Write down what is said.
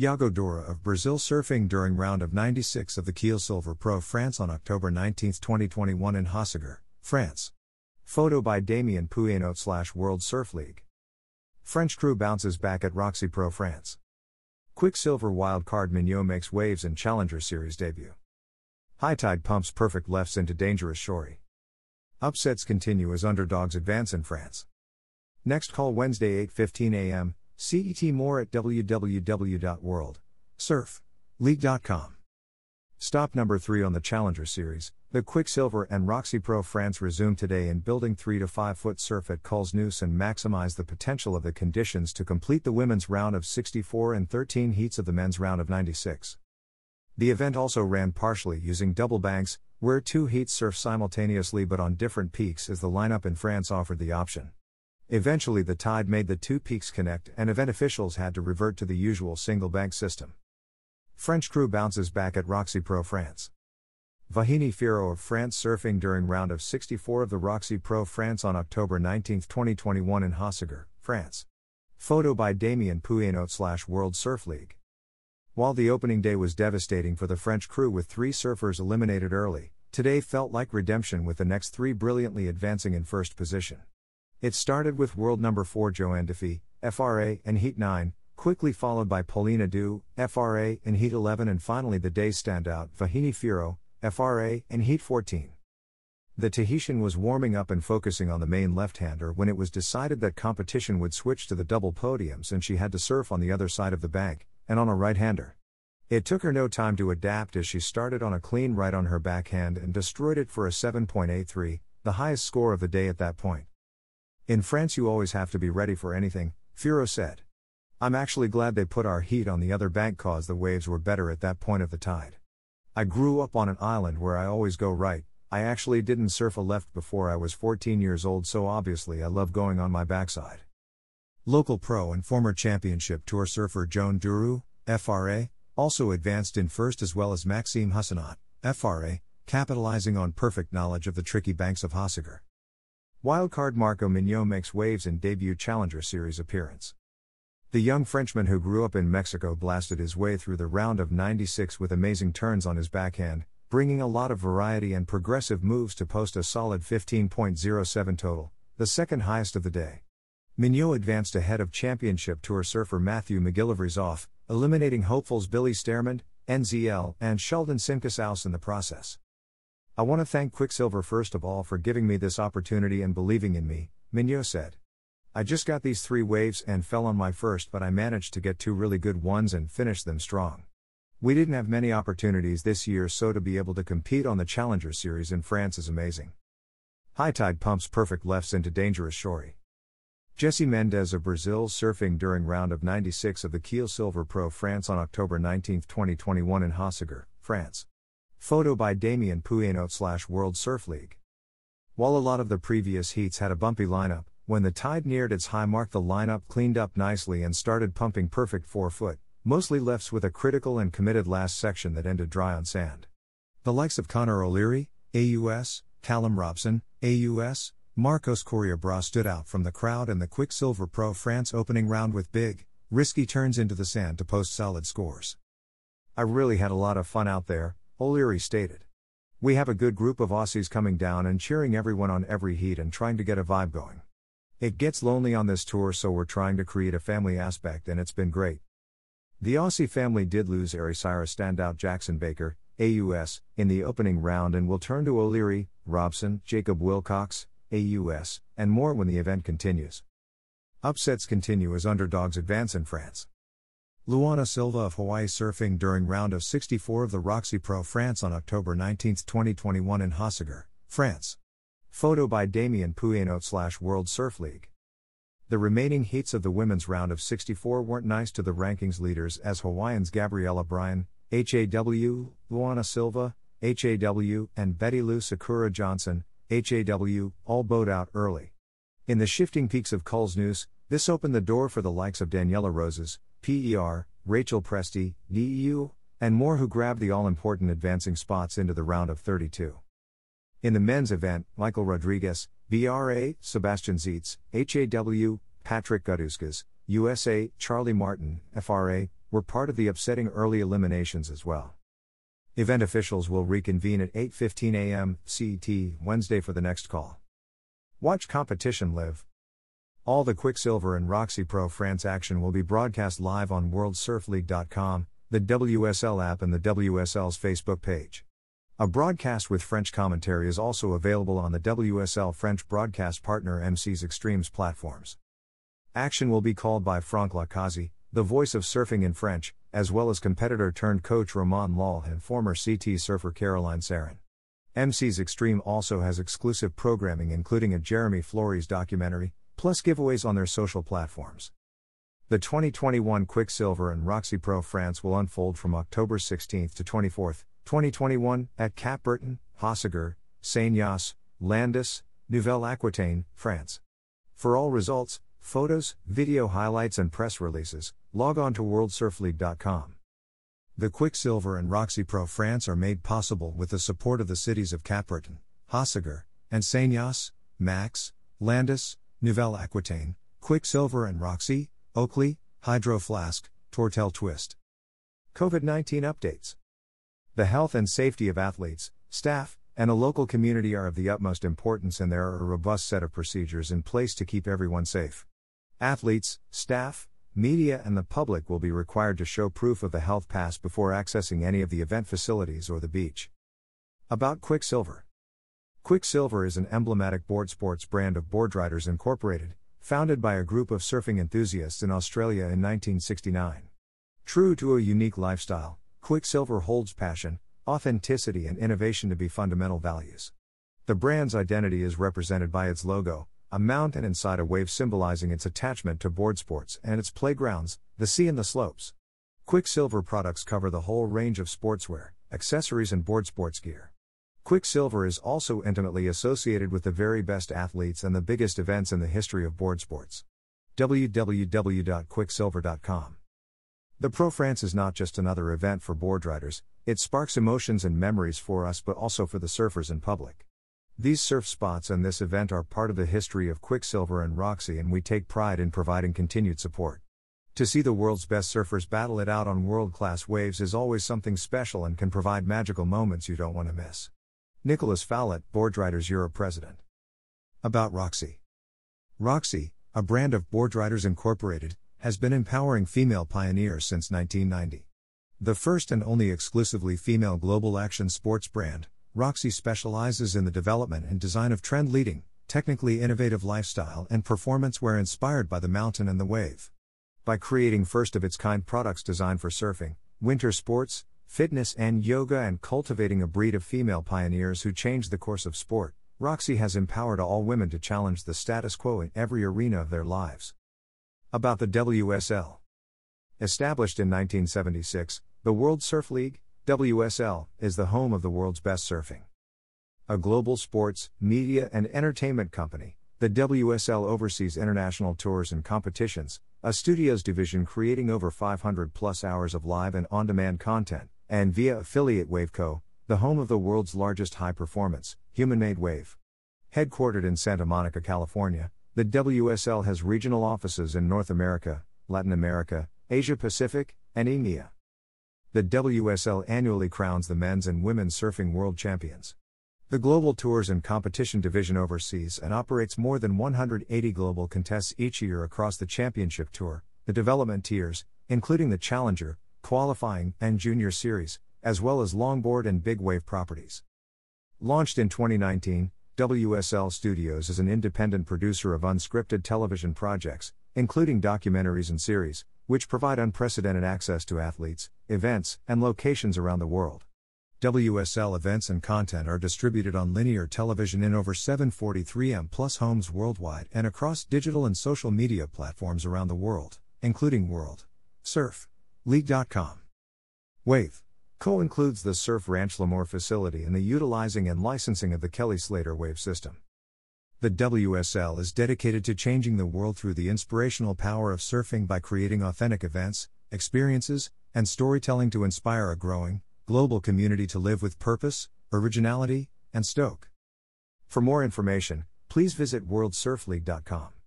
Yago Dora of Brazil surfing during round of 96 of the Quiksilver Pro France on October 19, 2021 in Hossegor, France. Photo by Damien Poullenot slash World Surf League. French crew bounces back at Roxy Pro France. Quiksilver wildcard Mignot makes waves in Challenger Series debut. High tide pumps perfect lefts into dangerous shorey. Upsets continue as underdogs advance in France. Next call Wednesday 8:15 a.m. CET more at www.worldsurfleague.com. Stop number 3 on the Challenger Series. The Quiksilver and Roxy Pro France resume today in building 3 to 5 foot surf at Cols and maximize the potential of the conditions to complete the women's round of 64 and 13 heats of the men's round of 96. The event also ran partially using double banks, where two heats surf simultaneously but on different peaks as the lineup in France offered the option. Eventually, the tide made the two peaks connect, and event officials had to revert to the usual single bank system. French crew bounces back at Roxy Pro France. Vahine Fierro of France surfing during round of 64 of the Roxy Pro France on October 19, 2021 in Hossegor, France. Photo by Damien Poullenot slash World Surf League. While the opening day was devastating for the French crew with three surfers eliminated early, today felt like redemption with the next three brilliantly advancing in first position. It started with world number 4 Johanne Defay, FRA, and Heat 9, quickly followed by Pauline Ado, FRA, and Heat 11, and finally the day's standout, Vahine Fierro, FRA, and Heat 14. The Tahitian was warming up and focusing on the main left hander when it was decided that competition would switch to the double podiums and she had to surf on the other side of the bank, and on a right hander. It took her no time to adapt as she started on a clean right on her backhand and destroyed it for a 7.83, the highest score of the day at that point. In France, you always have to be ready for anything, Fierro said. I'm actually glad they put our heat on the other bank cause the waves were better at that point of the tide. I grew up on an island where I always go right. I actually didn't surf a left before I was 14 years old, so obviously I love going on my backside. Local pro and former championship tour surfer Joan Duru, FRA, also advanced in first as well as Maxime Huscenot, FRA, capitalizing on perfect knowledge of the tricky banks of Hossegor. Wildcard Marco Mignot makes waves in debut Challenger Series appearance. The young Frenchman who grew up in Mexico blasted his way through the round of 96 with amazing turns on his backhand, bringing a lot of variety and progressive moves to post a solid 15.07 total, the second highest of the day. Mignot advanced ahead of championship tour surfer Matthew McGillivray eliminating hopefuls Billy Stairmand, NZL, and Sheldon Simkus in the process. I want to thank Quiksilver first of all for giving me this opportunity and believing in me, Mignot said. I just got these three waves and fell on my first, but I managed to get two really good ones and finish them strong. We didn't have many opportunities this year, so to be able to compete on the Challenger Series in France is amazing. High tide pumps perfect lefts into dangerous shorey. Jesse Mendes of Brazil surfing during round of 96 of the Quiksilver Pro France on October 19, 2021 in Hossegor, France. Photo by Damien Poullenot slash World Surf League. While a lot of the previous heats had a bumpy lineup, when the tide neared its high mark the lineup cleaned up nicely and started pumping perfect 4 foot, mostly lefts with a critical and committed last section that ended dry on sand. The likes of Connor O'Leary, AUS, Callum Robson, AUS, Marcos Correa stood out from the crowd and the Quiksilver Pro France opening round with big, risky turns into the sand to post solid scores. I really had a lot of fun out there, O'Leary stated. We have a good group of Aussies coming down and cheering everyone on every heat and trying to get a vibe going. It gets lonely on this tour, so we're trying to create a family aspect, and it's been great. The Aussie family did lose Arisira standout Jackson Baker, AUS, in the opening round and will turn to O'Leary, Robson, Jacob Willcox, AUS, and more when the event continues. Upsets continue as underdogs advance in France. Luana Silva of Hawaii surfing during round of 64 of the Roxy Pro France on October 19, 2021 in Hossegor, France. Photo by Damien Poullenot slash World Surf League. The remaining heats of the women's round of 64 weren't nice to the rankings leaders as Hawaiians Gabriela Bryan, HAW, Luana Silva, HAW, and Betty Lou Sakura Johnson, HAW, all bowed out early. In the shifting peaks of Culs Nus, this opened the door for the likes of Daniela Rosas, PER, Rachel Presti, DEU, and more who grabbed the all important advancing spots into the round of 32. In the men's event, Michael Rodrigues, BRA, Sebastian Zietz, HAW, Patrick Gudauskas, USA, Charly Martin, FRA, were part of the upsetting early eliminations as well. Event officials will reconvene at 8:15 a.m. CET Wednesday for the next call. Watch competition live. All the Quiksilver and Roxy Pro France action will be broadcast live on worldsurfleague.com, the WSL app and the WSL's Facebook page. A broadcast with French commentary is also available on the WSL French broadcast partner MC's Extremes platforms. Action will be called by Franck Lacaze, the voice of surfing in French, as well as competitor turned coach Romain Lal and former CT surfer Caroline Sarran. MC's Extreme also has exclusive programming including a Jeremy Flores documentary, plus giveaways on their social platforms. The 2021 Quiksilver and Roxy Pro France will unfold from October 16 to 24, 2021, at Capbreton, Hossegor, Seignosse, Landes, Nouvelle Aquitaine, France. For all results, photos, video highlights, and press releases, log on to worldsurfleague.com. The Quiksilver and Roxy Pro France are made possible with the support of the cities of Capbreton, Hossegor, and Seignosse, Max, Landes, Nouvelle Aquitaine, Quiksilver and Roxy, Oakley, Hydro Flask, Tortel Twist. COVID 19 updates. The health and safety of athletes, staff, and a local community are of the utmost importance, and there are a robust set of procedures in place to keep everyone safe. Athletes, staff, media, and the public will be required to show proof of the health pass before accessing any of the event facilities or the beach. About Quiksilver Quiksilver is an emblematic board sports brand of Boardriders Incorporated, founded by a group of surfing enthusiasts in Australia in 1969. True to a unique lifestyle, Quiksilver holds passion, authenticity, and innovation to be fundamental values. The brand's identity is represented by its logo, a mountain inside a wave symbolizing its attachment to board sports and its playgrounds, the sea and the slopes. Quiksilver products cover the whole range of sportswear, accessories, and board sports gear. Quiksilver is also intimately associated with the very best athletes and the biggest events in the history of board sports. www.quiksilver.com The Pro France is not just another event for board riders, it sparks emotions and memories for us but also for the surfers and public. These surf spots and this event are part of the history of Quiksilver and Roxy, and we take pride in providing continued support. To see the world's best surfers battle it out on world class waves is always something special and can provide magical moments you don't want to miss. Nicholas Fowlett, Boardriders Europe President. About Roxy. Roxy, a brand of Boardriders Incorporated, has been empowering female pioneers since 1990. The first and only exclusively female global action sports brand, Roxy specializes in the development and design of trend leading, technically innovative lifestyle and performance wear inspired by the mountain and the wave. By creating first of its kind products designed for surfing, winter sports, fitness and yoga, and cultivating a breed of female pioneers who changed the course of sport, Roxy has empowered all women to challenge the status quo in every arena of their lives. About the WSL. Established in 1976, the World Surf League, WSL, is the home of the world's best surfing. A global sports, media, and entertainment company, the WSL oversees international tours and competitions, a studios division creating over 500 plus hours of live and on demand content, and via affiliate Waveco, the home of the world's largest high performance, human made wave. Headquartered in Santa Monica, California, the WSL has regional offices in North America, Latin America, Asia Pacific, and EMEA. The WSL annually crowns the men's and women's surfing world champions. The Global Tours and Competition Division oversees and operates more than 180 global contests each year across the Championship Tour, the development tiers, including the Challenger, qualifying, and junior series, as well as longboard and big wave properties. Launched in 2019, WSL Studios is an independent producer of unscripted television projects, including documentaries and series, which provide unprecedented access to athletes, events, and locations around the world. WSL events and content are distributed on linear television in over 743M plus homes worldwide and across digital and social media platforms around the world, including World Surf League.com. Wave. Co includes the Surf Ranch Lemoore facility and the utilizing and licensing of the Kelly Slater Wave system. The WSL is dedicated to changing the world through the inspirational power of surfing by creating authentic events, experiences, and storytelling to inspire a growing, global community to live with purpose, originality, and stoke. For more information, please visit worldsurfleague.com.